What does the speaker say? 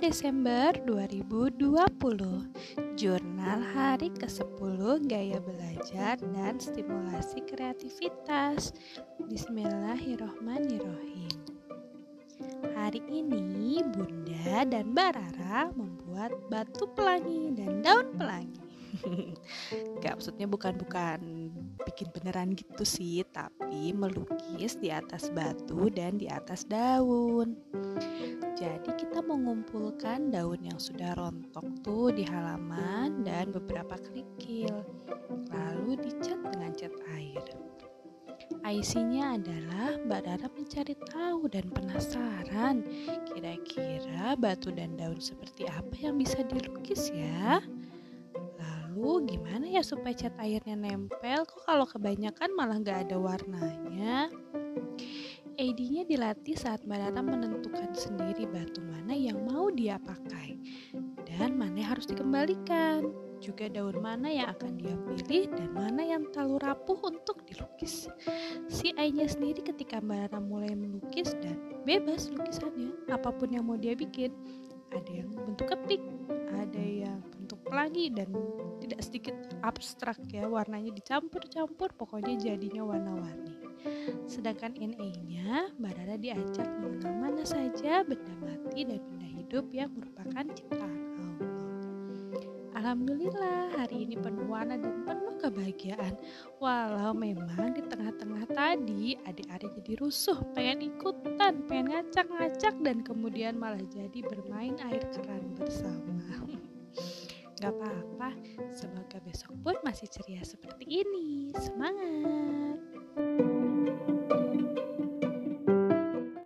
Desember 2020 Jurnal hari ke-10 Gaya Belajar dan Stimulasi Kreativitas. Bismillahirrohmanirrohim. Hari ini Bunda dan Mbak Rara membuat batu pelangi dan daun pelangi. Gak maksudnya bukan-bukan bikin beneran gitu sih Tapi melukis di atas batu dan di atas daun Jadi kita mengumpulkan daun yang sudah rontok tuh di halaman dan beberapa kerikil Lalu dicat dengan cat air IC-nya adalah Mbak Rara mencari tahu dan penasaran Kira-kira batu dan daun seperti apa yang bisa dilukis ya? Lalu gimana ya supaya cat airnya nempel? Kok kalau kebanyakan malah nggak ada warnanya? AD-nya dilatih saat Mbak Rara menentukan sendiri batu mana yang mau dia pakai dan mana yang harus dikembalikan. Juga daun mana yang akan dia pilih dan mana yang terlalu rapuh untuk dilukis. Si I-nya sendiri ketika Mbak Rara mulai melukis dan bebas lukisannya, apa pun yang mau dia bikin. Ada yang bentuk kepik, ada yang bentuk pelangi dan tidak sedikit abstrak ya warnanya dicampur-campur pokoknya jadinya warna-warni. Sedangkan NA-nya Mbak Rara diajak mengenal mana saja benda mati dan benda hidup yang merupakan ciptaan Allah. Alhamdulillah hari ini penuh warna dan penuh kebahagiaan. Walau memang di tengah-tengah tadi adik-adik jadi rusuh pengen ikutan pengen ngacak-ngacak dan kemudian malah jadi bermain air keran bersama pun masih ceria seperti ini. Semangat!